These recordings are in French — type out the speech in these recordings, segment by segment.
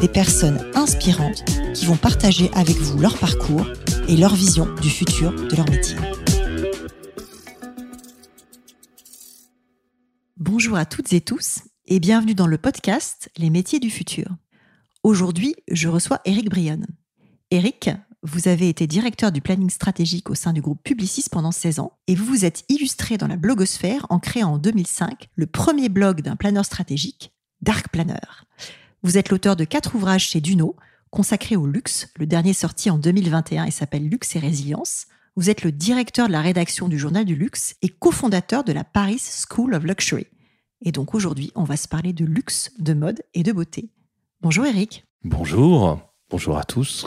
des personnes inspirantes qui vont partager avec vous leur parcours et leur vision du futur de leur métier. Bonjour à toutes et tous et bienvenue dans le podcast Les métiers du futur. Aujourd'hui, je reçois Eric Brion. Eric, vous avez été directeur du planning stratégique au sein du groupe Publicis pendant 16 ans et vous vous êtes illustré dans la blogosphère en créant en 2005 le premier blog d'un planeur stratégique, Dark Planner. Vous êtes l'auteur de quatre ouvrages chez Duno, consacrés au luxe, le dernier sorti en 2021 et s'appelle Luxe et Résilience. Vous êtes le directeur de la rédaction du Journal du Luxe et cofondateur de la Paris School of Luxury. Et donc aujourd'hui, on va se parler de luxe, de mode et de beauté. Bonjour Eric. Bonjour, bonjour à tous.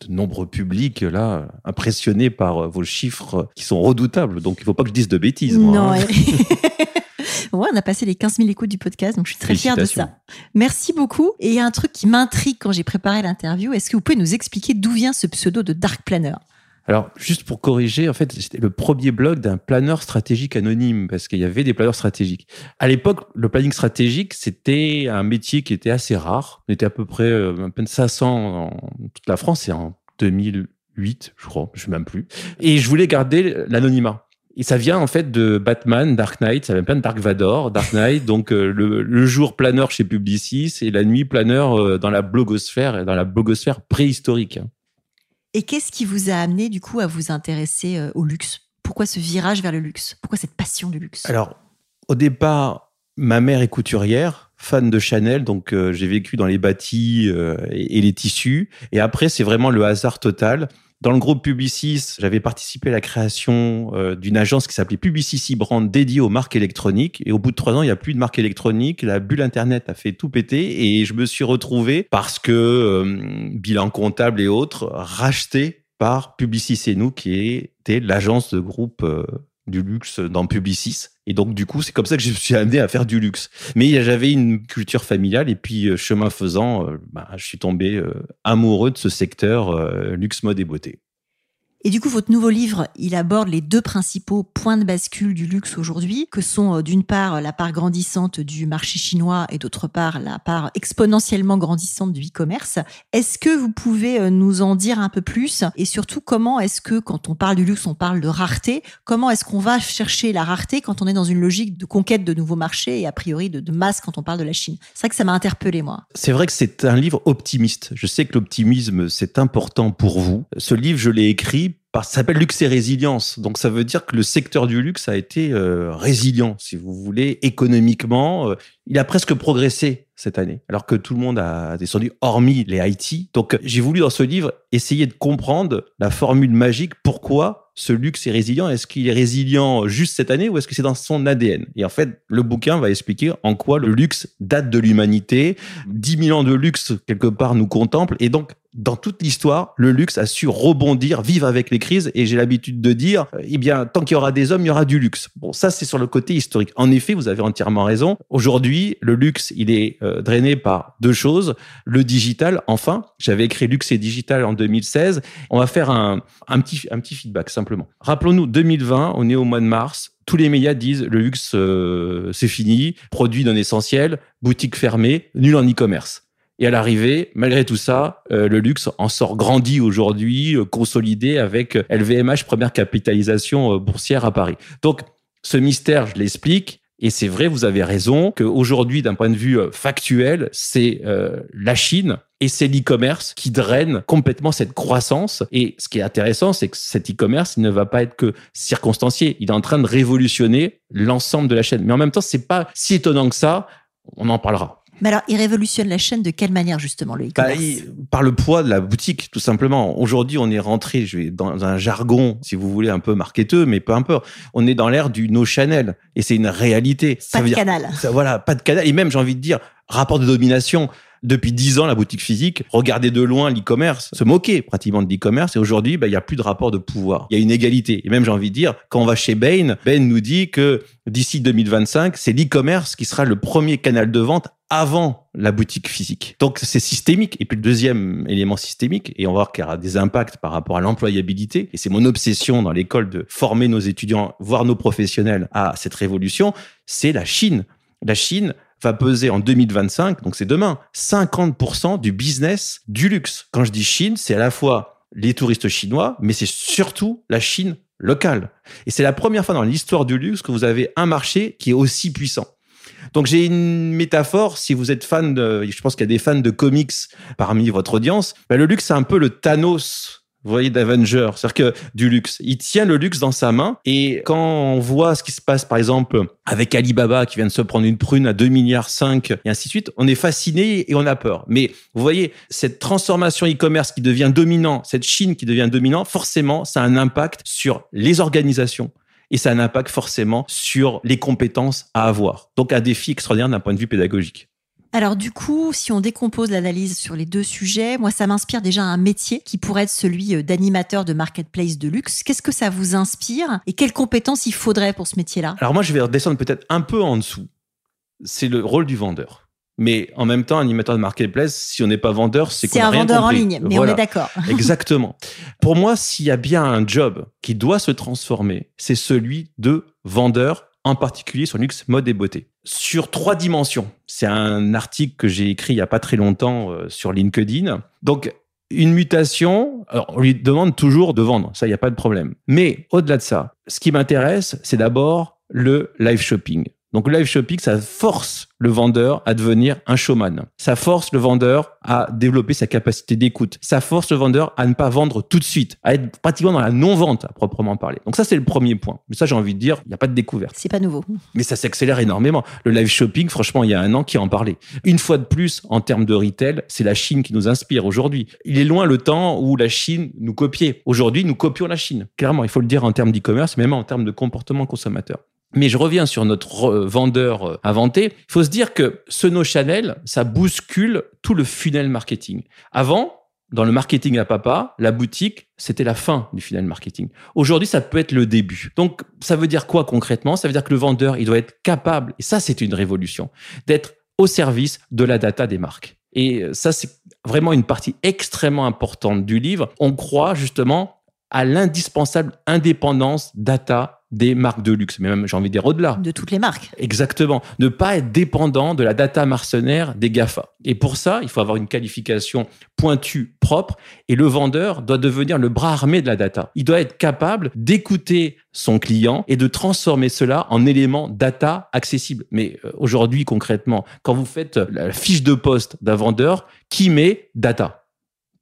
De nombreux publics là, impressionnés par vos chiffres qui sont redoutables. Donc il ne faut pas que je dise de bêtises. Moi, non, hein. Ouais, on a passé les 15 000 écoutes du podcast, donc je suis très fière de ça. Merci beaucoup. Et il y a un truc qui m'intrigue quand j'ai préparé l'interview. Est-ce que vous pouvez nous expliquer d'où vient ce pseudo de Dark Planner? Alors, juste pour corriger, en fait, c'était le premier blog d'un planeur stratégique anonyme, parce qu'il y avait des planeurs stratégiques. À l'époque, le planning stratégique, c'était un métier qui était assez rare. On était à peu près euh, à peine 500 en toute la France, et en 2008, je crois, je ne sais même plus. Et je voulais garder l'anonymat. Et ça vient en fait de Batman, Dark Knight, ça vient plein de Dark Vador, Dark Knight, donc euh, le, jour planeur chez Publicis et la nuit planeur euh, dans la blogosphère, dans la blogosphère préhistorique. Et qu'est-ce qui vous a amené du coup à vous intéresser euh, au luxe? Pourquoi ce virage vers le luxe? Pourquoi cette passion du luxe? Alors, au départ, ma mère est couturière, fan de Chanel, donc j'ai vécu dans les bâtis et, et, les tissus. Et après, c'est vraiment le hasard total. Dans le groupe Publicis, j'avais participé à la création euh, d'une agence qui s'appelait Publicis Brand dédiée aux marques électroniques. Et au bout de trois ans, il n'y a plus de marques électroniques. La bulle Internet a fait tout péter et je me suis retrouvé parce que euh, bilan comptable et autres racheté par Publicis et nous, qui était l'agence de groupe euh, du luxe dans Publicis. Et donc, du coup, c'est comme ça que je me suis amené à faire du luxe. Mais j'avais une culture familiale et puis, euh, chemin faisant, euh, bah, je suis tombé euh, amoureux de ce secteur luxe, mode et beauté. Et du coup, votre nouveau livre, il aborde les deux principaux points de bascule du luxe aujourd'hui, que sont euh, d'une part la part grandissante du marché chinois et d'autre part la part exponentiellement grandissante du e-commerce. Est-ce que vous pouvez euh, nous en dire un peu plus? Et surtout, comment est-ce que quand on parle du luxe, on parle de rareté Comment est-ce qu'on va chercher la rareté quand on est dans une logique de conquête de nouveaux marchés et a priori de, de masse quand on parle de la Chine? C'est vrai que ça m'a interpellé, moi. C'est vrai que c'est un livre optimiste. Je sais que l'optimisme, c'est important pour vous. Ce livre, je l'ai écrit ça s'appelle luxe et résilience. Donc ça veut dire que le secteur du luxe a été euh, résilient, si vous voulez, économiquement. Euh, il a presque progressé cette année, alors que tout le monde a descendu, hormis les IT. Donc j'ai voulu dans ce livre essayer de comprendre la formule magique, pourquoi ce luxe est résilient? Est-ce qu'il est résilient juste cette année ou est-ce que c'est dans son ADN Et en fait, le bouquin va expliquer en quoi le luxe date de l'humanité. 10 000 ans de luxe, quelque part, nous contemple. Et donc, dans toute l'histoire, le luxe a su rebondir, vivre avec les crises. Et j'ai l'habitude de dire, euh, eh bien, tant qu'il y aura des hommes, il y aura du luxe. Bon, ça, c'est sur le côté historique. En effet, vous avez entièrement raison. Aujourd'hui, le luxe, il est euh, drainé par deux choses. Le digital, enfin. J'avais écrit Luxe et Digital en 2016. On va faire un, un, petit, un petit feedback, simplement. Rappelons-nous, 2020, on est au mois de mars. Tous les médias disent le luxe, euh, c'est fini, produit non essentiel, boutique fermée, nul en e-commerce. Et à l'arrivée, malgré tout ça, euh, le luxe en sort grandi aujourd'hui, euh, consolidé avec LVMH, première capitalisation euh, boursière à Paris. Donc, ce mystère, je l'explique. Et c'est vrai, vous avez raison, qu'aujourd'hui, d'un point de vue factuel, c'est la Chine et c'est l'e-commerce qui draine complètement cette croissance. Et ce qui est intéressant, c'est que cet e-commerce ne va pas être que circonstancié. Il est en train de révolutionner l'ensemble de la chaîne. Mais en même temps, c'est pas si étonnant que ça. On en parlera. Mais alors, il révolutionne la chaîne de quelle manière justement le e-commerce bah, Par le poids de la boutique, tout simplement. Aujourd'hui, on est rentré, je vais dans un jargon, si vous voulez, un peu marketeux, mais peu importe. On est dans l'ère du no Chanel, et c'est une réalité. Pas de canal. Ça, voilà, pas de canal. Et même, j'ai envie de dire, rapport de domination. Depuis dix ans la boutique physique regardait de loin l'e-commerce, se moquait pratiquement de l'e-commerce. Et aujourd'hui, bah, il y a plus de rapport de pouvoir. Il y a une égalité. Et même, j'ai envie de dire, quand on va chez Bain, Bain nous dit que d'ici 2025, c'est l'e-commerce qui sera le premier canal de vente avant la boutique physique. Donc c'est systémique. Et puis le deuxième élément systémique, et on va voir qu'il y aura des impacts par rapport à l'employabilité, et c'est mon obsession dans l'école de former nos étudiants, voire nos professionnels à cette révolution, c'est la Chine. La Chine va peser en 2025, donc c'est demain, 50% du business du luxe. Quand je dis Chine, c'est à la fois les touristes chinois, mais c'est surtout la Chine locale. Et c'est la première fois dans l'histoire du luxe que vous avez un marché qui est aussi puissant. Donc j'ai une métaphore, si vous êtes fan de, je pense qu'il y a des fans de comics parmi votre audience, ben le luxe c'est un peu le Thanos vous voyez, d'Avenger, c'est-à-dire que du luxe. Il tient le luxe dans sa main et quand on voit ce qui se passe, par exemple, avec Alibaba qui vient de se prendre une prune à 2 milliards 5 et ainsi de suite, on est fasciné et on a peur. Mais vous voyez, cette transformation e-commerce qui devient dominant, cette Chine qui devient dominant, forcément, ça a un impact sur les organisations, et ça a un impact forcément sur les compétences à avoir. Donc un défi extraordinaire d'un point de vue pédagogique. Alors du coup, si on décompose l'analyse sur les deux sujets, moi ça m'inspire déjà un métier qui pourrait être celui euh, d'animateur de marketplace de luxe. Qu'est-ce que ça vous inspire et quelles compétences il faudrait pour ce métier-là? Alors moi je vais redescendre peut-être un peu en dessous. C'est le rôle du vendeur. Mais en même temps, animateur de marketplace, si on n'est pas vendeur, c'est qu'on C'est un vendeur en ligne, mais on est d'accord. Exactement. Pour moi, s'il y a bien un job qui doit se transformer, c'est celui de vendeur, en particulier sur luxe, mode et beauté. Sur trois dimensions. C'est un article que j'ai écrit il y a pas très longtemps euh, sur LinkedIn. Donc, une mutation, alors on lui demande toujours de vendre, ça, il n'y a pas de problème. Mais au-delà de ça, ce qui m'intéresse, c'est d'abord le live shopping. Donc le live shopping, ça force le vendeur à devenir un showman. Ça force le vendeur à développer sa capacité d'écoute. Ça force le vendeur à ne pas vendre tout de suite, à être pratiquement dans la non-vente à proprement parler. Donc ça, c'est le premier point. Mais ça, j'ai envie de dire, il n'y a pas de découverte. C'est pas nouveau. Mais ça s'accélère énormément. Le live shopping, franchement, il y a un an qui en parlait. Une fois de plus, en termes de retail, c'est la Chine qui nous inspire aujourd'hui. Il est loin le temps où la Chine nous copiait. Aujourd'hui, nous copions la Chine. Clairement, il faut le dire en termes d'e-commerce, mais même en termes de comportement consommateur. Mais je reviens sur notre euh, vendeur euh, inventé. Il faut se dire que ce No Chanel, ça bouscule tout le funnel marketing. Avant, dans le marketing à papa, la boutique, c'était la fin du funnel marketing. Aujourd'hui, ça peut être le début. Donc, ça veut dire quoi concrètement? Ça veut dire que le vendeur, il doit être capable, et ça, c'est une révolution, d'être au service de la data des marques. Et ça, c'est vraiment une partie extrêmement importante du livre. On croit justement à l'indispensable indépendance data des marques de luxe, mais même j'ai envie de dire au-delà. De toutes les marques. Exactement. Ne pas être dépendant de la data mercenaire des GAFA. Et pour ça, il faut avoir une qualification pointue, propre, et le vendeur doit devenir le bras armé de la data. Il doit être capable d'écouter son client et de transformer cela en éléments data accessibles. Mais euh, aujourd'hui, concrètement, quand vous faites la fiche de poste d'un vendeur, qui met data?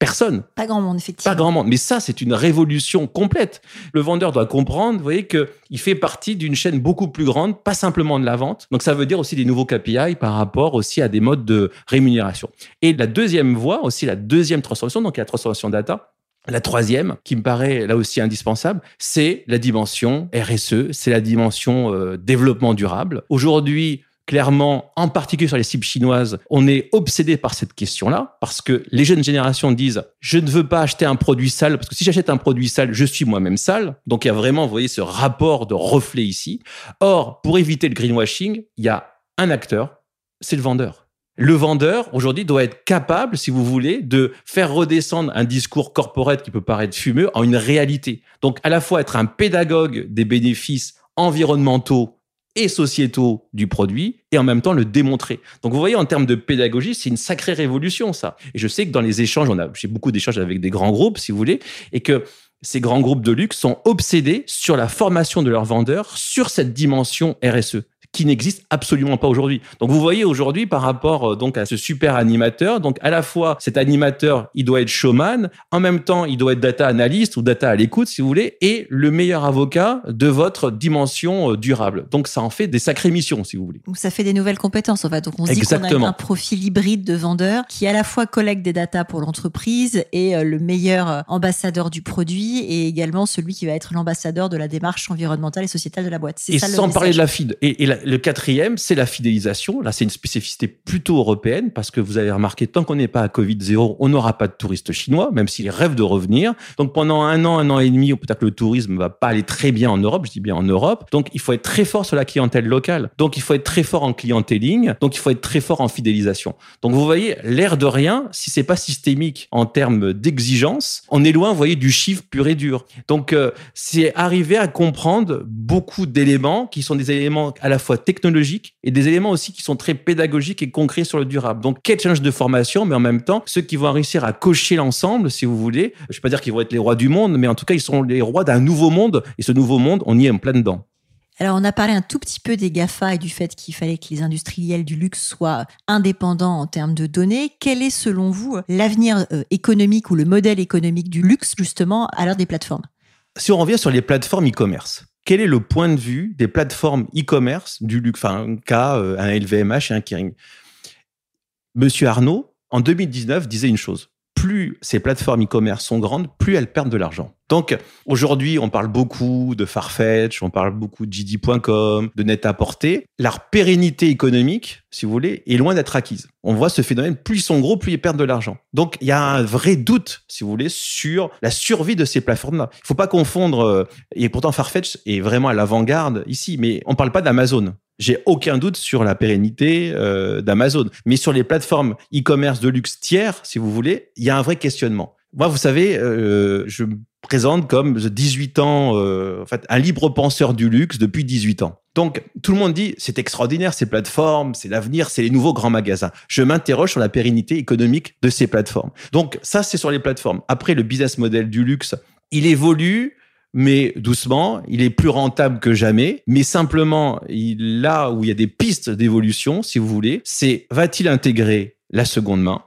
Personne. Pas grand monde, effectivement. Pas grand monde. Mais ça, c'est une révolution complète. Le vendeur doit comprendre, vous voyez, qu'il fait partie d'une chaîne beaucoup plus grande, pas simplement de la vente. Donc, ça veut dire aussi des nouveaux KPI par rapport aussi à des modes de rémunération. Et la deuxième voie, aussi la deuxième transformation, donc la transformation data, la troisième, qui me paraît là aussi indispensable, c'est la dimension RSE, c'est la dimension euh, développement durable. Aujourd'hui, clairement, en particulier sur les cibles chinoises, on est obsédé par cette question-là, parce que les jeunes générations disent, je ne veux pas acheter un produit sale, parce que si j'achète un produit sale, je suis moi-même sale. Donc il y a vraiment, vous voyez, ce rapport de reflet ici. Or, pour éviter le greenwashing, il y a un acteur, c'est le vendeur. Le vendeur, aujourd'hui, doit être capable, si vous voulez, de faire redescendre un discours corporate qui peut paraître fumeux en une réalité. Donc, à la fois être un pédagogue des bénéfices environnementaux et sociétaux du produit et en même temps le démontrer. Donc vous voyez en termes de pédagogie, c'est une sacrée révolution ça. Et je sais que dans les échanges, on a j'ai beaucoup d'échanges avec des grands groupes si vous voulez et que ces grands groupes de luxe sont obsédés sur la formation de leurs vendeurs sur cette dimension RSE qui n'existe absolument pas aujourd'hui. Donc vous voyez aujourd'hui par rapport euh, donc à ce super animateur, donc à la fois cet animateur, il doit être showman, en même temps il doit être data analyst ou data à l'écoute si vous voulez, et le meilleur avocat de votre dimension euh, durable. Donc ça en fait des sacrées missions si vous voulez. Donc ça fait des nouvelles compétences en fait. Donc on se dit qu'on a un profil hybride de vendeur qui à la fois collecte des data pour l'entreprise et euh, le meilleur ambassadeur du produit et également celui qui va être l'ambassadeur de la démarche environnementale et sociétale de la boîte. Et sans parler de la feed. Et, et la, le quatrième, c'est la fidélisation. Là, c'est une spécificité plutôt européenne parce que vous avez remarqué, tant qu'on n'est pas à Covid-0, on n'aura pas de touristes chinois, même s'ils rêvent de revenir. Donc pendant un an, un an et demi, peut-être que le tourisme va pas aller très bien en Europe, je dis bien en Europe. Donc il faut être très fort sur la clientèle locale. Donc il faut être très fort en clientéling. Donc il faut être très fort en fidélisation. Donc vous voyez, l'air de rien, si c'est pas systémique en termes d'exigence, on est loin, vous voyez, du chiffre pur et dur. Donc euh, c'est arriver à comprendre beaucoup d'éléments qui sont des éléments à la fois technologiques et des éléments aussi qui sont très pédagogiques et concrets sur le durable. Donc quel challenge de formation, mais en même temps, ceux qui vont réussir à cocher l'ensemble, si vous voulez, je ne vais pas dire qu'ils vont être les rois du monde, mais en tout cas, ils sont les rois d'un nouveau monde. Et ce nouveau monde, on y est en plein dedans. Alors, on a parlé un tout petit peu des GAFA et du fait qu'il fallait que les industriels du luxe soient indépendants en termes de données. Quel est, selon vous, l'avenir euh, économique ou le modèle économique du luxe, justement, à l'heure des plateformes? Si on revient sur les plateformes e-commerce, quel est le point de vue des plateformes e-commerce du luxe, enfin, euh, un LVMH et un Kering? Monsieur Arnaud, en 2019, disait une chose plus ces plateformes e-commerce sont grandes, plus elles perdent de l'argent. Donc aujourd'hui, on parle beaucoup de Farfetch, on parle beaucoup de JD.com, de Net-à-Porter. Leur pérennité économique, si vous voulez, est loin d'être acquise. On voit ce phénomène, plus ils sont gros, plus ils perdent de l'argent. Donc il y a un vrai doute, si vous voulez, sur la survie de ces plateformes-là. Il faut pas confondre, euh, et pourtant Farfetch est vraiment à l'avant-garde ici, mais on parle pas d'Amazon. J'ai aucun doute sur la pérennité euh, d'Amazon. Mais sur les plateformes e-commerce de luxe tiers, si vous voulez, il y a un vrai questionnement. Moi, vous savez, euh, je me présente comme 18 ans, euh, en fait, un libre penseur du luxe depuis 18 ans. Donc, tout le monde dit, c'est extraordinaire, ces plateformes, c'est l'avenir, c'est les nouveaux grands magasins. Je m'interroge sur la pérennité économique de ces plateformes. Donc, ça, c'est sur les plateformes. Après, le business model du luxe, il évolue mais doucement, il est plus rentable que jamais. Mais simplement, il, là où il y a des pistes d'évolution, si vous voulez, c'est va-t-il intégrer la seconde main?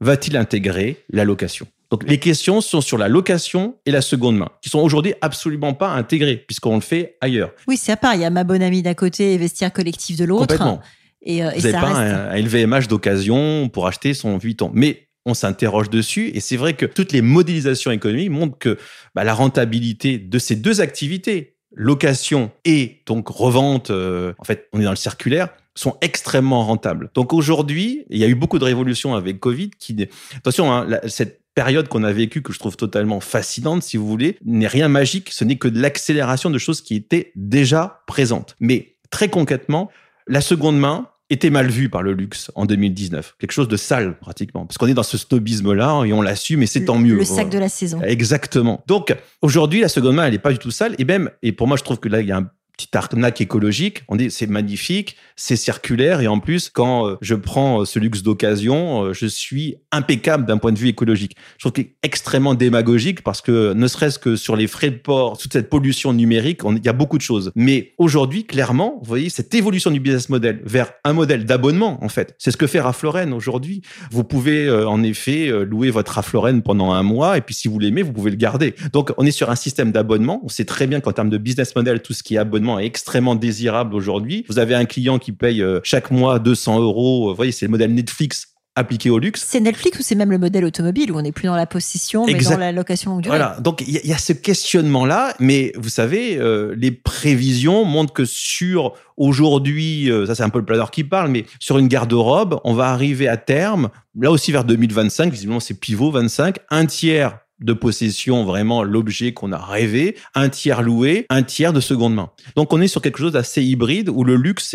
Va-t-il intégrer la location? Donc les questions sont sur la location et la seconde main, qui sont aujourd'hui absolument pas intégrées, puisqu'on le fait ailleurs. Oui, c'est à part. Il y a ma bonne amie d'un côté et vestiaire collectif de l'autre. Complètement. Et, euh, Vous n'avez pas un, un, LVMH d'occasion pour acheter son Vuitton. Mais on s'interroge dessus. Et c'est vrai que toutes les modélisations économiques montrent que bah, la rentabilité de ces deux activités, location et donc revente, euh, en fait, on est dans le circulaire, sont extrêmement rentables. Donc aujourd'hui, il y a eu beaucoup de révolutions avec Covid qui, attention, hein, cette période qu'on a vécue que je trouve totalement fascinante, si vous voulez, n'est rien magique, ce n'est que de l'accélération de choses qui étaient déjà présentes. Mais très concrètement, la seconde main, était mal vu par le luxe en 2019. Quelque chose de sale, pratiquement. Parce qu'on est dans ce snobisme-là et on l'assume et c'est tant mieux. Le sac de la saison. Exactement. Donc, aujourd'hui, la seconde main, elle n'est pas du tout sale. Et même, et pour moi, je trouve que là, il y a un petite arnaque écologique. On dit c'est magnifique, c'est circulaire et en plus quand euh, je prends euh, ce luxe d'occasion, euh, je suis impeccable d'un point de vue écologique. Je trouve qu'il est extrêmement démagogique parce que ne serait-ce que sur les frais de port, toute cette pollution numérique, il y a beaucoup de choses. Mais aujourd'hui, clairement, vous voyez cette évolution du business model vers un modèle d'abonnement en fait. C'est ce que fait Ralph Lauren aujourd'hui. Vous pouvez en effet louer votre Ralph Lauren pendant un mois et puis si vous l'aimez, vous pouvez le garder. Donc on est sur un système d'abonnement. On sait très bien qu'en termes de business model, tout ce qui est abonnement est extrêmement désirable aujourd'hui. Vous avez un client qui paye euh, chaque mois 200 euros. Vous voyez, c'est le modèle Netflix appliqué au luxe. C'est Netflix ou c'est même le modèle automobile où on n'est plus dans la possession mais dans la location longue durée. Voilà, donc il y, a ce questionnement-là, mais vous savez, euh, les prévisions montrent que sur aujourd'hui, euh, ça c'est un peu le planeur qui parle, mais sur une garde-robe, on va arriver à terme, là aussi vers 2025, visiblement c'est pivot 25, un tiers de possession, vraiment l'objet qu'on a rêvé, un tiers loué, un tiers de seconde main. Donc on est sur quelque chose d'assez hybride où le luxe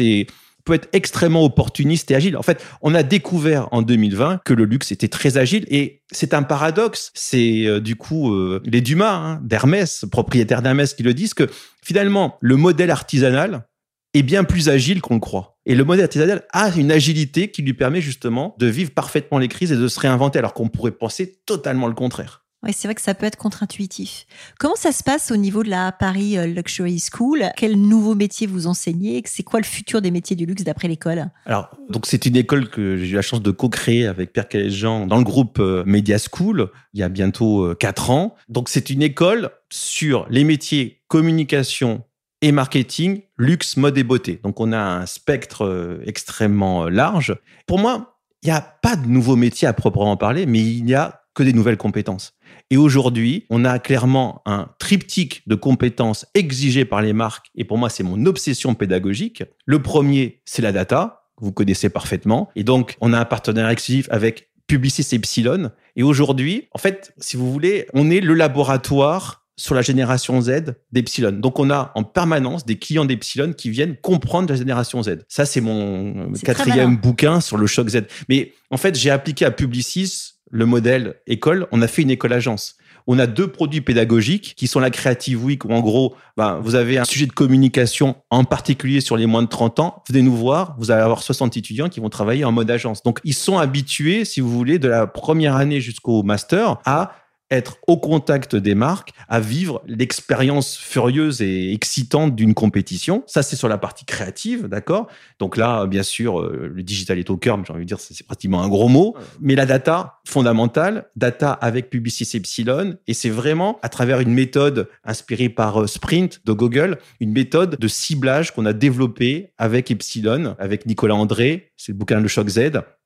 peut être extrêmement opportuniste et agile. En fait, on a découvert en 2020 que le luxe était très agile et c'est un paradoxe. C'est euh, du coup euh, les Dumas hein, d'Hermès, propriétaires d'Hermès, qui le disent que finalement le modèle artisanal est bien plus agile qu'on le croit. Et le modèle artisanal a une agilité qui lui permet justement de vivre parfaitement les crises et de se réinventer alors qu'on pourrait penser totalement le contraire. Oui, c'est vrai que ça peut être contre-intuitif. Comment ça se passe au niveau de la Paris euh, Luxury School? Quel nouveau métier vous enseignez? C'est quoi le futur des métiers du luxe d'après l'école? Alors, donc c'est une école que j'ai eu la chance de co-créer avec Pierre Calais-Jean dans le groupe euh, Media School il y a bientôt 4 euh, ans. Donc c'est une école sur les métiers communication et marketing, luxe, mode et beauté. Donc on a un spectre extrêmement large. Pour moi, il n'y a pas de nouveau métier à proprement parler, mais il y a que des nouvelles compétences. Et aujourd'hui, on a clairement un triptyque de compétences exigées par les marques. Et pour moi, c'est mon obsession pédagogique. Le premier, c'est la data. Vous connaissez parfaitement. Et donc, on a un partenaire exclusif avec Publicis Epsilon. Et aujourd'hui, en fait, si vous voulez, on est le laboratoire sur la génération Z d'Epsilon. Donc on a en permanence des clients d'Epsilon qui viennent comprendre la génération Z. Ça c'est mon quatrième bouquin sur le choc Z. Mais en fait j'ai appliqué à Publicis le modèle école. On a fait une école agence. On a deux produits pédagogiques qui sont la Creative Week où en gros, ben, vous avez un sujet de communication en particulier sur les moins de 30 ans. Venez nous voir, vous allez avoir 60 étudiants qui vont travailler en mode agence. Donc ils sont habitués, si vous voulez, de la première année jusqu'au master à être au contact des marques, à vivre l'expérience furieuse et excitante d'une compétition. Ça, c'est sur la partie créative, d'accord? Donc là, bien sûr, euh, le digital est au cœur, mais j'ai envie de dire, c'est pratiquement un gros mot. Mais la data, fondamentale, data avec Publicis Epsilon, et c'est vraiment à travers une méthode inspirée par euh, Sprint de Google, une méthode de ciblage qu'on a développée avec Epsilon, avec Nicolas André, c'est le bouquin Le Choc Z.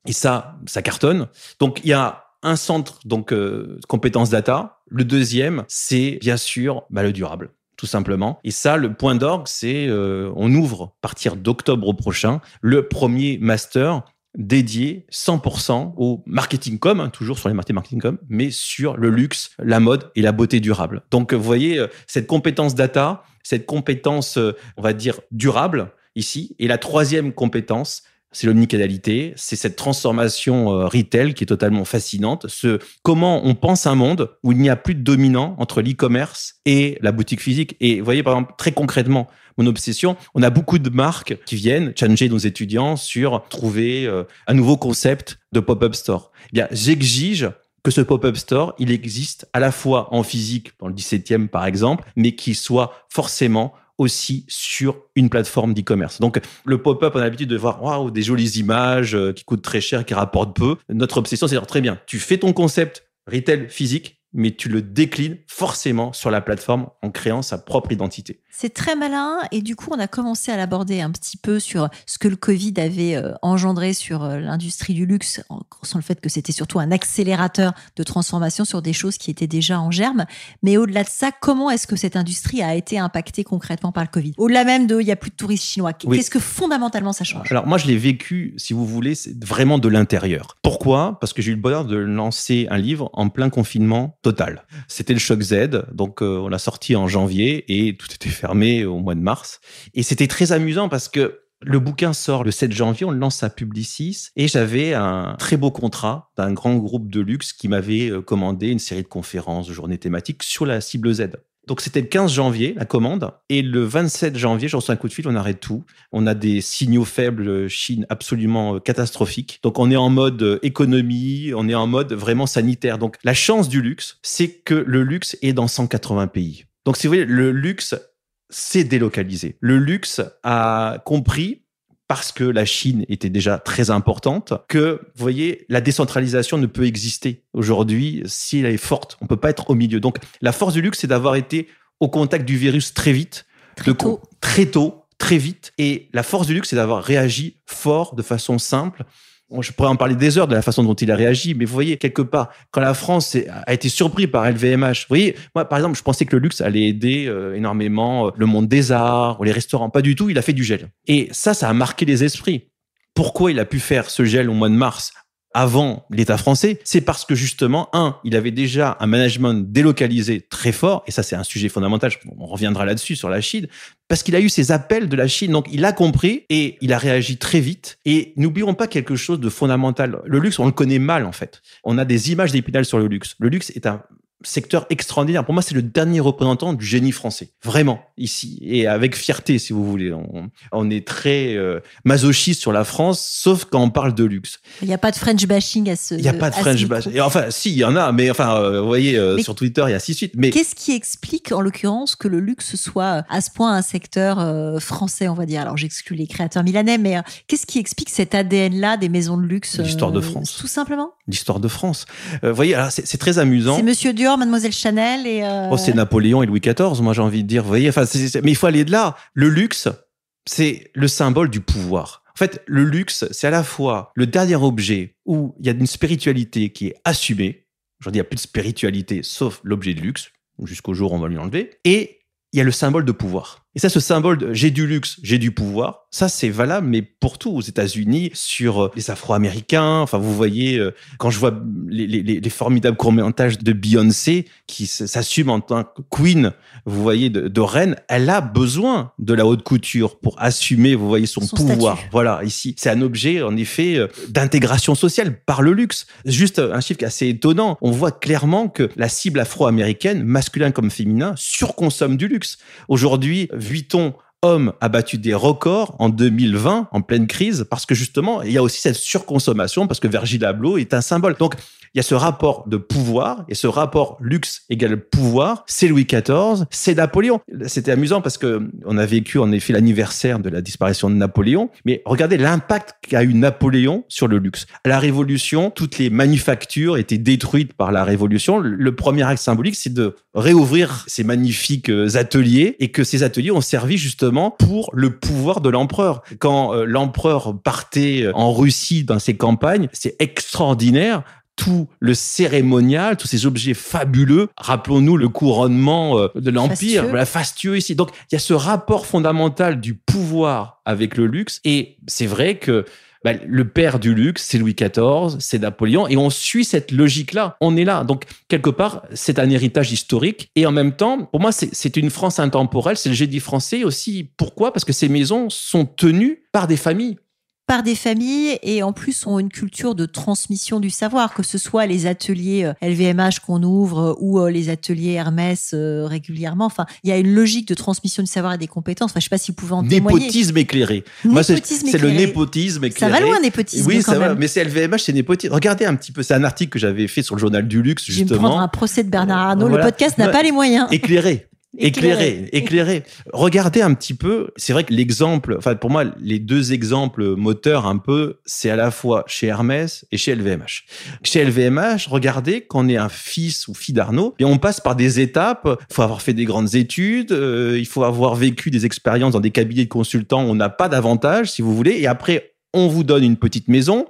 Et ça, ça cartonne. Donc, il y a un centre donc euh, compétences data. Le deuxième, c'est bien sûr bah, le durable tout simplement. Et ça, le point d'orgue, c'est euh, on ouvre à partir d'octobre prochain le premier master dédié 100% au marketing com, hein, toujours sur les marketing com, mais sur le luxe, la mode et la beauté durable. Donc, vous voyez, euh, cette compétence data, cette compétence, on va dire, durable ici. Et la troisième compétence, c'est l'omnicanalité, c'est cette transformation euh, retail qui est totalement fascinante. Ce comment on pense un monde où il n'y a plus de dominant entre l'e-commerce et la boutique physique. Et vous voyez par exemple très concrètement mon obsession, on a beaucoup de marques qui viennent challenger nos étudiants sur trouver euh, un nouveau concept de pop-up store. Eh bien, j'exige que ce pop-up store, il existe à la fois en physique, dans le 17e par exemple, mais qu'il soit forcément aussi sur une plateforme d'e-commerce. Donc, le pop-up, on a l'habitude de voir waouh, des jolies images euh, qui coûtent très cher, qui rapportent peu. Notre obsession, c'est de dire très bien, tu fais ton concept retail physique, mais tu le déclines forcément sur la plateforme en créant sa propre identité. C'est très malin et du coup on a commencé à l'aborder un petit peu sur ce que le Covid avait euh, engendré sur euh, l'industrie du luxe, sans le fait que c'était surtout un accélérateur de transformation sur des choses qui étaient déjà en germe. Mais au-delà de ça, comment est-ce que cette industrie a été impactée concrètement par le Covid? Au-delà même de il n'y a plus de touristes chinois, qu'est-ce que fondamentalement ça change? Alors moi je l'ai vécu, si vous voulez, c'est vraiment de l'intérieur. Pourquoi? Parce que j'ai eu le bonheur de lancer un livre en plein confinement total. C'était le choc Z, donc euh, on l'a sorti en janvier et tout était fermé au mois de mars. Et c'était très amusant parce que le bouquin sort le 7 janvier, on le lance à Publicis et j'avais un très beau contrat d'un grand groupe de luxe qui m'avait euh, commandé une série de conférences, de journées thématiques sur la cible Z. Donc c'était le 15 janvier, la commande. Et le 27 janvier, je reçois un coup de fil, on arrête tout. On a des signaux faibles euh, Chine absolument euh, catastrophiques. Donc on est en mode économie, on est en mode vraiment sanitaire. Donc la chance du luxe, c'est que le luxe est dans 180 pays. Donc si vous voyez, le luxe s'est délocalisé. Le luxe a compris parce que la Chine était déjà très importante, que, vous voyez, la décentralisation ne peut exister aujourd'hui si elle est forte. On peut pas être au milieu. Donc, la force du luxe, c'est d'avoir été au contact du virus très vite, très tôt. très tôt, très vite. Et la force du luxe, c'est d'avoir réagi fort, de façon simple, je pourrais en parler des heures de la façon dont il a réagi, mais vous voyez, quelque part, quand la France a été surpris par LVMH, vous voyez, moi, par exemple, je pensais que le luxe allait aider euh, énormément euh, le monde des arts ou les restaurants. Pas du tout, il a fait du gel. Et ça, ça a marqué les esprits. Pourquoi il a pu faire ce gel au mois de mars avant l'État français, c'est parce que justement, un, il avait déjà un management délocalisé très fort, et ça c'est un sujet fondamental, on reviendra là-dessus sur la Chine, parce qu'il a eu ces appels de la Chine, donc il a compris et il a réagi très vite. Et n'oublions pas quelque chose de fondamental. Le luxe, on le connaît mal en fait. On a des images d'épinal sur le luxe. Le luxe est un secteur extraordinaire. Pour moi, c'est le dernier représentant du génie français. Vraiment, ici. Et avec fierté, si vous voulez. On, est très euh, masochiste sur la France, sauf quand on parle de luxe. Il n'y a pas de French bashing à ce Il n'y a pas de French bashing. Enfin, si, il y en a, mais enfin, euh, vous voyez, euh, sur Twitter, il y a six suites. Mais Qu'est-ce qui explique, en l'occurrence, que le luxe soit à ce point un secteur français, on va dire? Alors, j'exclus les créateurs milanais, mais qu'est-ce qui explique cet ADN-là des maisons de luxe L'histoire de France. Tout simplement? L'histoire de France. vous voyez, c'est très amusant. C'est Monsieur Dior Mademoiselle Chanel et. Euh, oh, c'est Napoléon et Louis XIV, moi j'ai envie de dire. Vous voyez, enfin, mais il faut aller de là. Le luxe, c'est le symbole du pouvoir. En fait, le luxe, c'est à la fois le dernier objet où il y a une spiritualité qui est assumée, Aujourd'hui, il n'y a plus de spiritualité, sauf l'objet de luxe, jusqu'au jour où on va lui enlever. Et il y a le symbole de pouvoir. Et ça, ce symbole de j'ai du luxe, j'ai du pouvoir, ça c'est valable, mais pour tout aux États-Unis, sur euh, les Afro-Américains. Enfin, vous voyez, euh, quand je vois les, les, les formidables courts-métrages de Beyoncé qui s'assume en tant que queen, vous voyez, de, de, reine, elle a besoin de la haute couture pour assumer, vous voyez, son, pouvoir. Voilà, ici, c'est un objet en effet euh, d'intégration sociale par le luxe. Juste un chiffre assez étonnant. On voit clairement que la cible afro-américaine, masculin comme féminin, surconsomme du luxe. Aujourd'hui, Vuitton homme a battu des records en 2020 en pleine crise parce que justement il y a aussi cette surconsommation parce que Virgil Abloh est un symbole. Donc il y a ce rapport de pouvoir et ce rapport luxe égale pouvoir. C'est Louis XIV, c'est Napoléon. C'était amusant parce que on a vécu en effet l'anniversaire de la disparition de Napoléon, mais regardez l'impact qu'a eu Napoléon sur le luxe. À la Révolution, toutes les manufactures étaient détruites par la Révolution. Le premier acte symbolique, c'est de réouvrir ces magnifiques euh, ateliers et que ces ateliers ont servi justement pour le pouvoir de l'empereur. Quand euh, l'empereur partait euh, en Russie dans ses campagnes, c'est extraordinaire tout le cérémonial, tous ces objets fabuleux. Rappelons-nous le couronnement euh, de l'Empire, la fastueux ici. Donc, il y a ce rapport fondamental du pouvoir avec le luxe. Et c'est vrai que bah, le père du luxe, c'est Louis XIV, c'est Napoléon, et on suit cette logique-là. On est là. Donc, quelque part, c'est un héritage historique. Et en même temps, pour moi, c'est une France intemporelle, c'est le génie français aussi. Pourquoi? Parce que ces maisons sont tenues par des familles par des familles et en plus ont une culture de transmission du savoir, que ce soit les ateliers LVMH euh, qu'on ouvre euh, ou euh, les ateliers Hermès régulièrement. Enfin, il y a une logique de transmission du savoir et des compétences. Enfin, je sais pas si vous pouvez en témoigner. Népotisme éclairé. C'est le népotisme éclairé. Ça va loin, népotisme. Oui, ça va. Mais c'est LVMH, c'est népotisme. Regardez un petit peu. C'est un article que j'avais fait sur le journal du luxe, justement. Je vais me prendre un procès de Bernard Arnault. Le podcast n'a pas les moyens. Éclairé. Éclairé, éclairé. Regardez un petit peu. C'est vrai que l'exemple, enfin pour moi, les deux exemples moteurs un peu, c'est à la fois chez Hermès et chez LVMH. Chez LVMH, regardez qu'on est un fils ou fille d'Arnaud, et on passe par des étapes. Il faut avoir fait des grandes études, euh, il faut avoir vécu des expériences dans des cabinets de consultants. On n'a pas d'avantage, si vous voulez, et après on vous donne une petite maison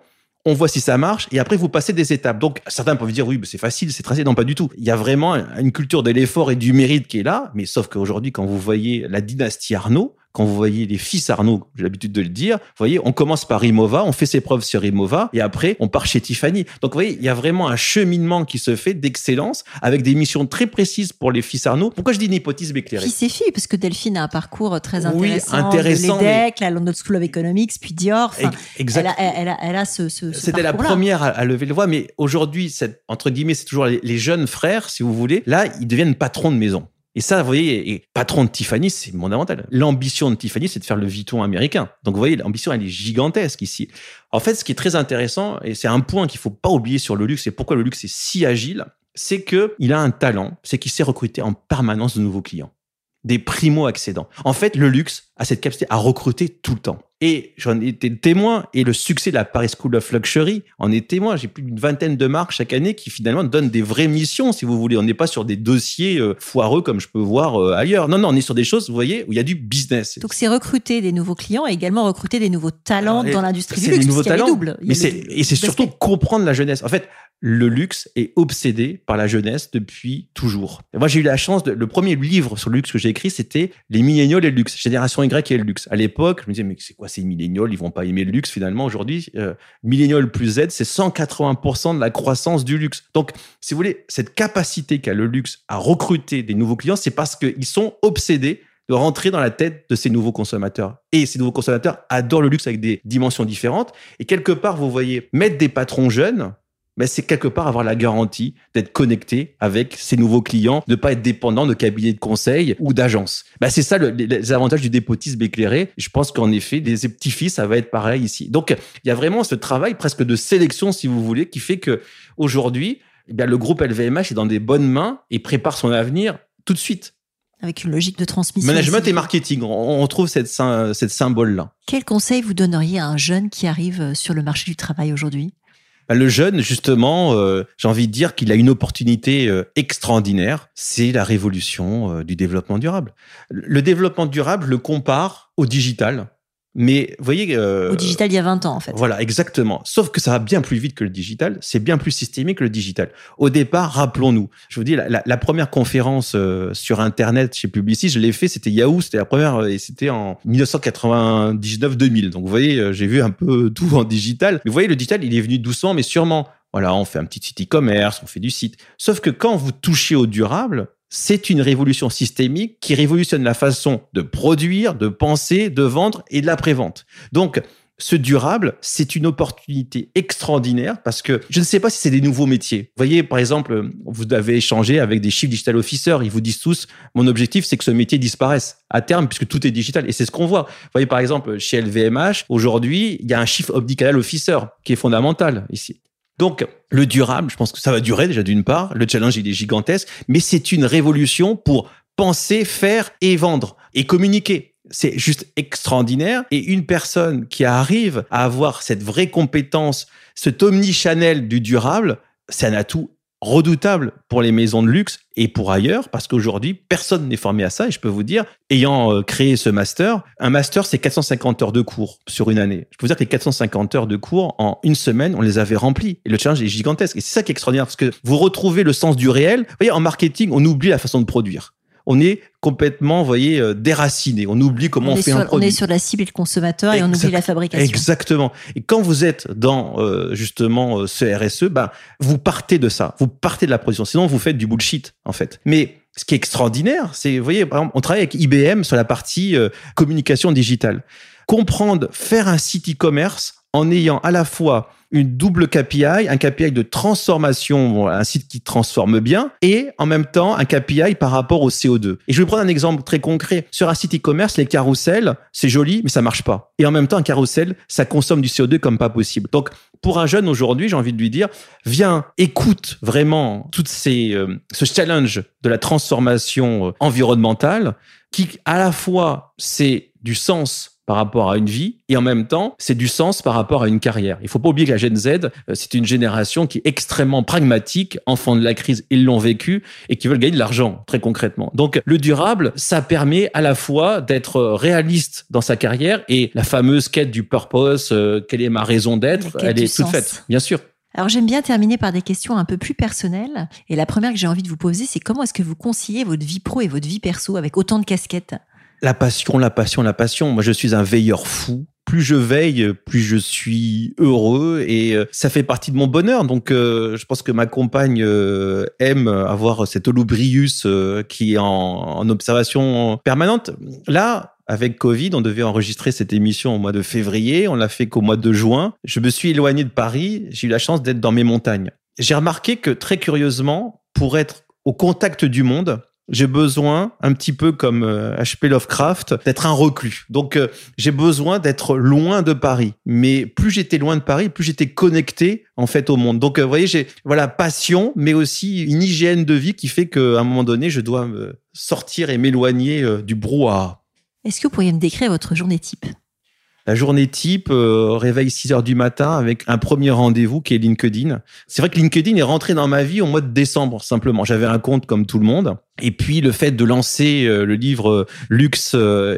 on voit si ça marche, et après vous passez des étapes. Donc certains peuvent dire oui, c'est facile, c'est tracé. Non, pas du tout. Il y a vraiment une culture de l'effort et du mérite qui est là, mais sauf qu'aujourd'hui, quand vous voyez la dynastie Arnaud, quand vous voyez les fils Arnaud, j'ai l'habitude de le dire, vous voyez, on commence par Imova, on fait ses preuves sur Imova, et après, on part chez Tiffany. Donc, vous voyez, il y a vraiment un cheminement qui se fait d'excellence avec des missions très précises pour les fils Arnaud. Pourquoi je dis népotisme éclairé Fils et filles, parce que Delphine a un parcours très intéressant. Oui, intéressant. l'EDEC, la London School of Economics, puis Dior. Exact. Elle a, elle a, ce, ce, C'était la première à, lever le voix, mais aujourd'hui, entre guillemets, c'est toujours les jeunes frères, si vous voulez. Là, ils deviennent patrons de maison. Et ça, vous voyez, et patron de Tiffany, c'est fondamental. L'ambition de Tiffany, c'est de faire le Vuitton américain. Donc, vous voyez, l'ambition, elle est gigantesque ici. En fait, ce qui est très intéressant, et c'est un point qu'il faut pas oublier sur le luxe, et pourquoi le luxe est si agile, c'est que il a un talent, c'est qu'il sait recruter en permanence de nouveaux clients des primo-accédants. En fait, le luxe a cette capacité à recruter tout le temps. Et j'en ai été témoin, et le succès de la Paris School of Luxury en est témoin. J'ai plus d'une vingtaine de marques chaque année qui finalement donnent des vraies missions, si vous voulez. On n'est pas sur des dossiers euh, foireux comme je peux voir euh, ailleurs. Non, non, on est sur des choses, vous voyez, où il y a du business. Donc c'est recruter des nouveaux clients et également recruter des nouveaux talents dans l'industrie du luxe. Des nouveaux talents. Mais c'est, et c'est surtout comprendre la jeunesse. En fait, le luxe est obsédé par la jeunesse depuis toujours. moi, j'ai eu la chance de, le premier livre sur le luxe que j'ai écrit, c'était Les milléniaux et le luxe, Génération Y et le luxe. À l'époque, je me disais, mais c'est quoi ces milléniaux? Ils vont pas aimer le luxe finalement. Aujourd'hui, euh, plus Z, c'est 180% de la croissance du luxe. Donc, si vous voulez, cette capacité qu'a le luxe à recruter des nouveaux clients, c'est parce qu'ils sont obsédés de rentrer dans la tête de ces nouveaux consommateurs. Et ces nouveaux consommateurs adorent le luxe avec des dimensions différentes. Et quelque part, vous voyez, mettre des patrons jeunes, mais c'est quelque part avoir la garantie d'être connecté avec ses nouveaux clients, de ne pas être dépendant de cabinets de conseil ou d'agences. Ben, c'est ça le, les avantages du dépotisme éclairé. Je pense qu'en effet, des petits-fils, ça va être pareil ici. Donc, il y a vraiment ce travail presque de sélection, si vous voulez, qui fait que aujourd'hui, eh le groupe LVMH est dans des bonnes mains et prépare son avenir tout de suite avec une logique de transmission. Management et marketing, on trouve cette, cette symbole-là. Quel conseil vous donneriez à un jeune qui arrive sur le marché du travail aujourd'hui? bah, le jeune, justement, euh, j'ai envie de dire qu'il a une opportunité euh, extraordinaire. C'est la révolution euh, du développement durable. Le développement durable le compare au digital Mais vous voyez. Au digital, il y a 20 ans, en fait. Voilà, exactement. Sauf que ça va bien plus vite que le digital. C'est bien plus systémique que le digital. Au départ, rappelons-nous. Je vous dis, la, première conférence sur Internet chez Publicis, je l'ai fait, c'était Yahoo, c'était la première, et c'était en 1999-2000. Donc, vous voyez, j'ai vu un peu tout en digital. Mais vous voyez, le digital, il est venu doucement, mais sûrement. Voilà, on fait un petit site e-commerce, on fait du site. Sauf que quand vous touchez au durable, c'est une révolution systémique qui révolutionne la façon de produire, de penser, de vendre et de la prévente. Donc, ce durable, c'est une opportunité extraordinaire parce que je ne sais pas si c'est des nouveaux métiers. Vous voyez, par exemple, vous avez échangé avec des chiffres digital officers. Ils vous disent tous, mon objectif, c'est que ce métier disparaisse à terme puisque tout est digital. Et c'est ce qu'on voit. Vous voyez, par exemple, chez LVMH, aujourd'hui, il y a un chiffre omnicanal officer qui est fondamental ici. Donc, le durable, je pense que ça va durer déjà d'une part. Le challenge, il est gigantesque, mais c'est une révolution pour penser, faire et vendre et communiquer. C'est juste extraordinaire. Et une personne qui arrive à avoir cette vraie compétence, cet omnichannel du durable, c'est un atout redoutable pour les maisons de luxe et pour ailleurs, parce qu'aujourd'hui, personne n'est formé à ça. Et je peux vous dire, ayant euh, créé ce master, un master, c'est 450 heures de cours sur une année. Je peux vous dire que les 450 heures de cours, en une semaine, on les avait remplis. Et le challenge est gigantesque. Et c'est ça qui est extraordinaire, parce que vous retrouvez le sens du réel. Vous voyez, en marketing, on oublie la façon de produire on est complètement, vous voyez, euh, déraciné. On oublie comment on, fait un produit. On est sur la cible et le consommateur et on oublie la fabrication. Exactement. Et quand vous êtes dans euh, justement euh, ce RSE, ben, vous partez de ça. Vous partez de la production. Sinon, vous faites du bullshit, en fait. Mais ce qui est extraordinaire, c'est, vous voyez, par exemple, on travaille avec IBM sur la partie communication digitale. Comprendre, faire un site e-commerce en ayant à la fois une double KPI, un KPI de transformation, un site qui transforme bien, et en même temps un KPI par rapport au CO2. Et je vais prendre un exemple très concret. Sur un site e-commerce, les carousels, c'est joli, mais ça marche pas. Et en même temps, un carrousel, ça consomme du CO2 comme pas possible. Donc, pour un jeune aujourd'hui, j'ai envie de lui dire, viens, écoute vraiment tout ces, euh, ce challenge de la transformation euh, environnementale, qui à la fois c'est du sens par rapport à une vie et en même temps, c'est du sens par rapport à une carrière. Il faut pas oublier que la Gen Z, euh, c'est une génération qui est extrêmement pragmatique, enfant de la crise, ils l'ont vécu et qui veulent gagner de l'argent très concrètement. Donc le durable, ça permet à la fois d'être réaliste dans sa carrière et la fameuse quête du purpose, euh, quelle est ma raison d'être, elle est toute faite, bien sûr. Alors j'aime bien terminer par des questions un peu plus personnelles. Et la première que j'ai envie de vous poser, c'est comment est-ce que vous conciliez votre vie pro et votre vie perso avec autant de casquettes? La passion, la passion, la passion. Moi, je suis un veilleur fou. Plus je veille, plus je suis heureux et euh, ça fait partie de mon bonheur. Donc, euh, je pense que ma compagne euh, aime avoir cet holobrius qui est en, observation permanente. Là, avec Covid, on devait enregistrer cette émission au mois de février. On l'a fait qu'au mois de juin. Je me suis éloigné de Paris. J'ai eu la chance d'être dans mes montagnes. J'ai remarqué que très curieusement, pour être au contact du monde, j'ai besoin, un petit peu comme H.P. Euh, Lovecraft, d'être un reclus. Donc, euh, j'ai besoin d'être loin de Paris. Mais plus j'étais loin de Paris, plus j'étais connecté en fait au monde. Donc, euh, vous voyez, j'ai voilà passion, mais aussi une hygiène de vie qui fait qu'à un moment donné, je dois sortir et m'éloigner du brouhaha. Est-ce que vous pourriez me décrire votre journée type? La journée type, euh, réveil 6 heures du matin avec un premier rendez-vous qui est LinkedIn. C'est vrai que LinkedIn est rentré dans ma vie au mois de décembre, simplement. J'avais un compte comme tout le monde. Et puis le fait de lancer euh, le livre euh, Luxe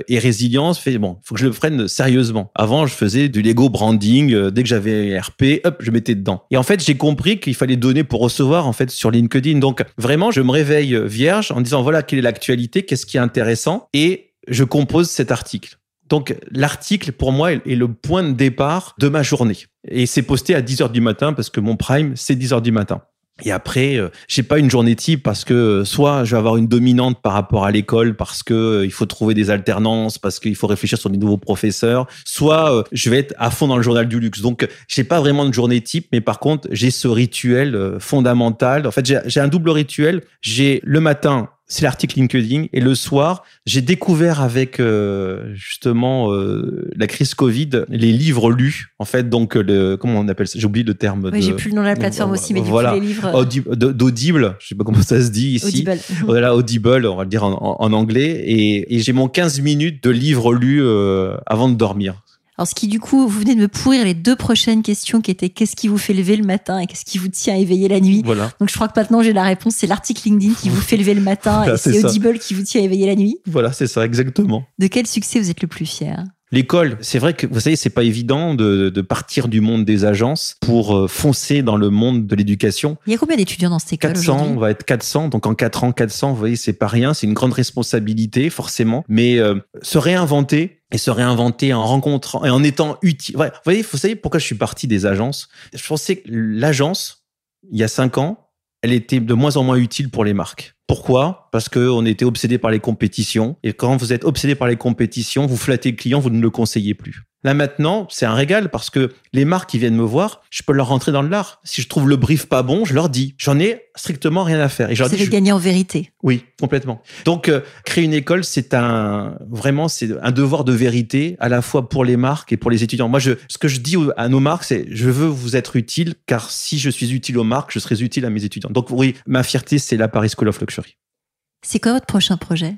et résilience fait bon, faut que je le prenne sérieusement. Avant, je faisais du Lego branding. dès que j'avais RP, hop, je mettais dedans. Et en fait, j'ai compris qu'il fallait donner pour recevoir en fait sur LinkedIn. Donc vraiment, je me réveille vierge en disant voilà quelle est l'actualité, qu'est-ce qui est intéressant, et je compose cet article. Donc l'article, pour moi, est le point de départ de ma journée. Et c'est posté à 10 heures du matin parce que mon prime, c'est 10 heures du matin. Et après, euh, j'ai pas une journée type parce que euh, soit je vais avoir une dominante par rapport à l'école parce que euh, il faut trouver des alternances, parce qu'il faut réfléchir sur des nouveaux professeurs, soit je vais être à fond dans le journal du luxe. Donc, j'ai pas vraiment de journée type, mais par contre, j'ai ce rituel fondamental. En fait, j'ai un double rituel. J'ai le matin c'est l'article LinkedIn. Et le soir, j'ai découvert avec euh, justement euh, la crise Covid les livres lus. En fait, donc le comment on appelle ça? J'ai oublié le terme. Oui, j'ai plus le nom de la plateforme aussi, mais voilà. du coup, les livres d'audible. Je sais pas comment ça se dit ici. Audible. voilà, audible, on va le dire en, en, anglais. Et, et j'ai mon 15 minutes de livres lus euh, avant de dormir. Alors, ce qui, du coup, vous venez de me pourrir les deux prochaines questions qui étaient qu'est-ce qui vous fait lever le matin et qu'est-ce qui vous tient à éveiller la nuit. Voilà. Donc, je crois que maintenant, j'ai la réponse. C'est l'article LinkedIn qui vous fait lever le matin et c'est Audible qui vous tient à éveiller la nuit. Voilà, c'est ça, exactement. De quel succès vous êtes le plus fier? L'école, c'est vrai que vous savez, c'est pas évident de, de, partir du monde des agences pour euh, foncer dans le monde de l'éducation. Il y a combien d'étudiants dans cette école 400, on va être 400. Donc en 4 ans, 400, vous voyez, c'est pas rien. C'est une grande responsabilité, forcément. Mais euh, se réinventer, et se réinventer en rencontrant et en étant utile. vous savez pourquoi je suis parti des agences? Je pensais que l'agence, il y a cinq ans, elle était de moins en moins utile pour les marques. Pourquoi? Parce qu'on était obsédé par les compétitions. Et quand vous êtes obsédé par les compétitions, vous flattez le client, vous ne le conseillez plus. Là maintenant, c'est un régal parce que les marques qui viennent me voir, je peux leur rentrer dans le lard. Si je trouve le brief pas bon, je leur dis. J'en ai strictement rien à faire. Et dis, gagner en vérité. Oui, complètement. Donc euh, créer une école, c'est un vraiment c'est un devoir de vérité à la fois pour les marques et pour les étudiants. Moi, je, ce que je dis à nos marques, c'est je veux vous être utile car si je suis utile aux marques, je serai utile à mes étudiants. Donc oui, ma fierté, c'est la Paris School of Luxury. C'est quoi votre prochain projet?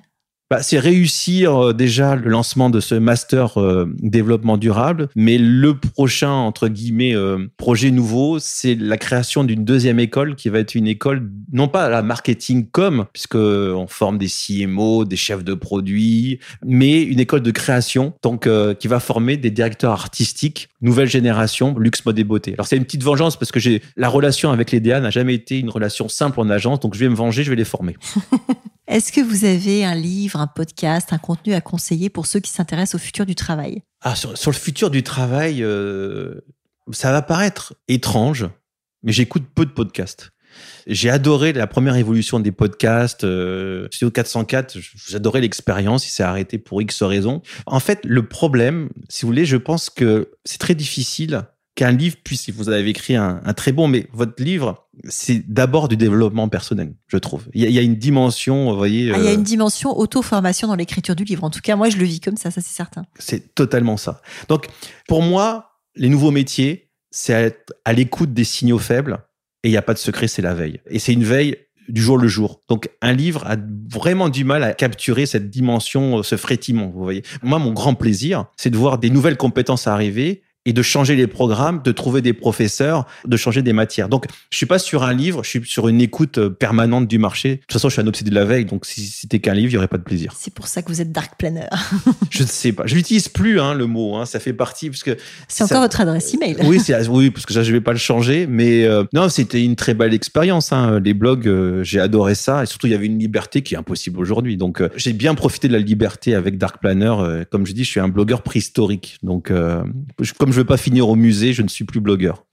Bah, c'est réussir euh, déjà le lancement de ce master euh, développement durable, mais le prochain entre guillemets euh, projet nouveau, c'est la création d'une deuxième école qui va être une école non pas à la marketing com, puisque on forme des CMO, des chefs de produits, mais une école de création, donc qui va former des directeurs artistiques nouvelle génération, luxe, mode et beauté. Alors c'est une petite vengeance parce que j'ai la relation avec les DA n'a jamais été une relation simple en agence, donc je vais me venger, je vais les former. Est-ce que vous avez un livre, un podcast, un contenu à conseiller pour ceux qui s'intéressent au futur du travail? Ah, sur, le futur du travail, euh, ça va paraître étrange, mais j'écoute peu de podcasts. J'ai adoré la première évolution des podcasts. Euh, Studio 404, j'adorais l'expérience. Il s'est arrêté pour X raisons. En fait, le problème, si vous voulez, je pense que c'est très difficile qu'un livre puisse, vous avez écrit un, très bon, mais votre livre, c'est d'abord du développement personnel, je trouve. Il y a, une dimension, vous voyez. Ah, il y a euh, une dimension auto-formation dans l'écriture du livre. En tout cas, moi, je le vis comme ça, ça c'est certain. C'est totalement ça. Donc, pour moi, les nouveaux métiers, c'est être à l'écoute des signaux faibles. Et il n'y a pas de secret, c'est la veille. Et c'est une veille du jour le jour. Donc un livre a vraiment du mal à capturer cette dimension, ce frétillement, vous voyez. Moi, mon grand plaisir, c'est de voir des nouvelles compétences arriver et de changer les programmes, de trouver des professeurs, de changer des matières. Donc, je suis pas sur un livre, je suis sur une écoute euh, permanente du marché. De toute façon, je suis un obsédé de la veille, donc si c'était qu'un livre, il y aurait pas de plaisir. C'est pour ça que vous êtes dark planner. je ne sais pas, je l'utilise plus hein, le mot. Hein, ça fait partie parce que c'est encore votre adresse email. oui, c'est oui, parce que ça, je vais pas le changer. Mais euh, non, c'était une très belle expérience. Hein. Les blogs, euh, j'ai adoré ça, et surtout il y avait une liberté qui est impossible aujourd'hui. Donc, j'ai bien profité de la liberté avec Dark Planner. comme je dis, je suis un blogueur préhistorique. Donc, comme je veux pas finir au musée, je ne suis plus blogueur.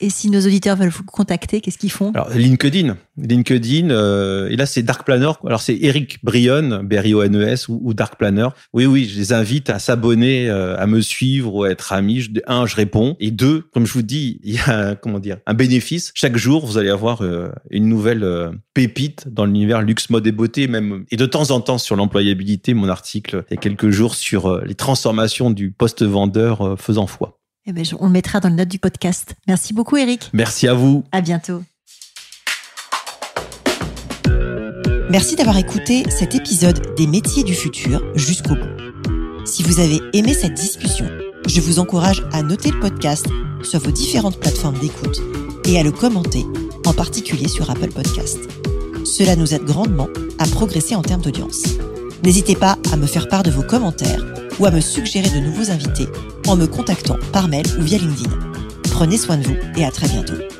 Et si nos auditeurs veulent vous contacter, qu'est-ce qu'ils font? Alors LinkedIn, LinkedIn, euh, et là c'est Dark Planner. Alors c'est Eric Brion, b r i o n e s ou, Dark Planner. Oui, oui, je les invite à s'abonner, euh, à me suivre ou à être amis. Un, je réponds, et deux, comme je vous dis, il y a comment dire un bénéfice. Chaque jour, vous allez avoir euh, une nouvelle pépite dans l'univers luxe, mode et beauté, même et de temps en temps sur l'employabilité. Mon article il y a quelques jours sur les transformations du poste vendeur faisant foi. Eh ben, on le mettra dans le note du podcast. Merci beaucoup, Eric. Merci à vous. À bientôt. Merci d'avoir écouté cet épisode des métiers du futur jusqu'au bout. Si vous avez aimé cette discussion, je vous encourage à noter le podcast sur vos différentes plateformes d'écoute et à le commenter, en particulier sur Apple Podcast. Cela nous aide grandement à progresser en termes d'audience. N'hésitez pas à me faire part de vos commentaires ou à me suggérer de nouveaux invités en me contactant par mail ou via LinkedIn. Prenez soin de vous et à très bientôt.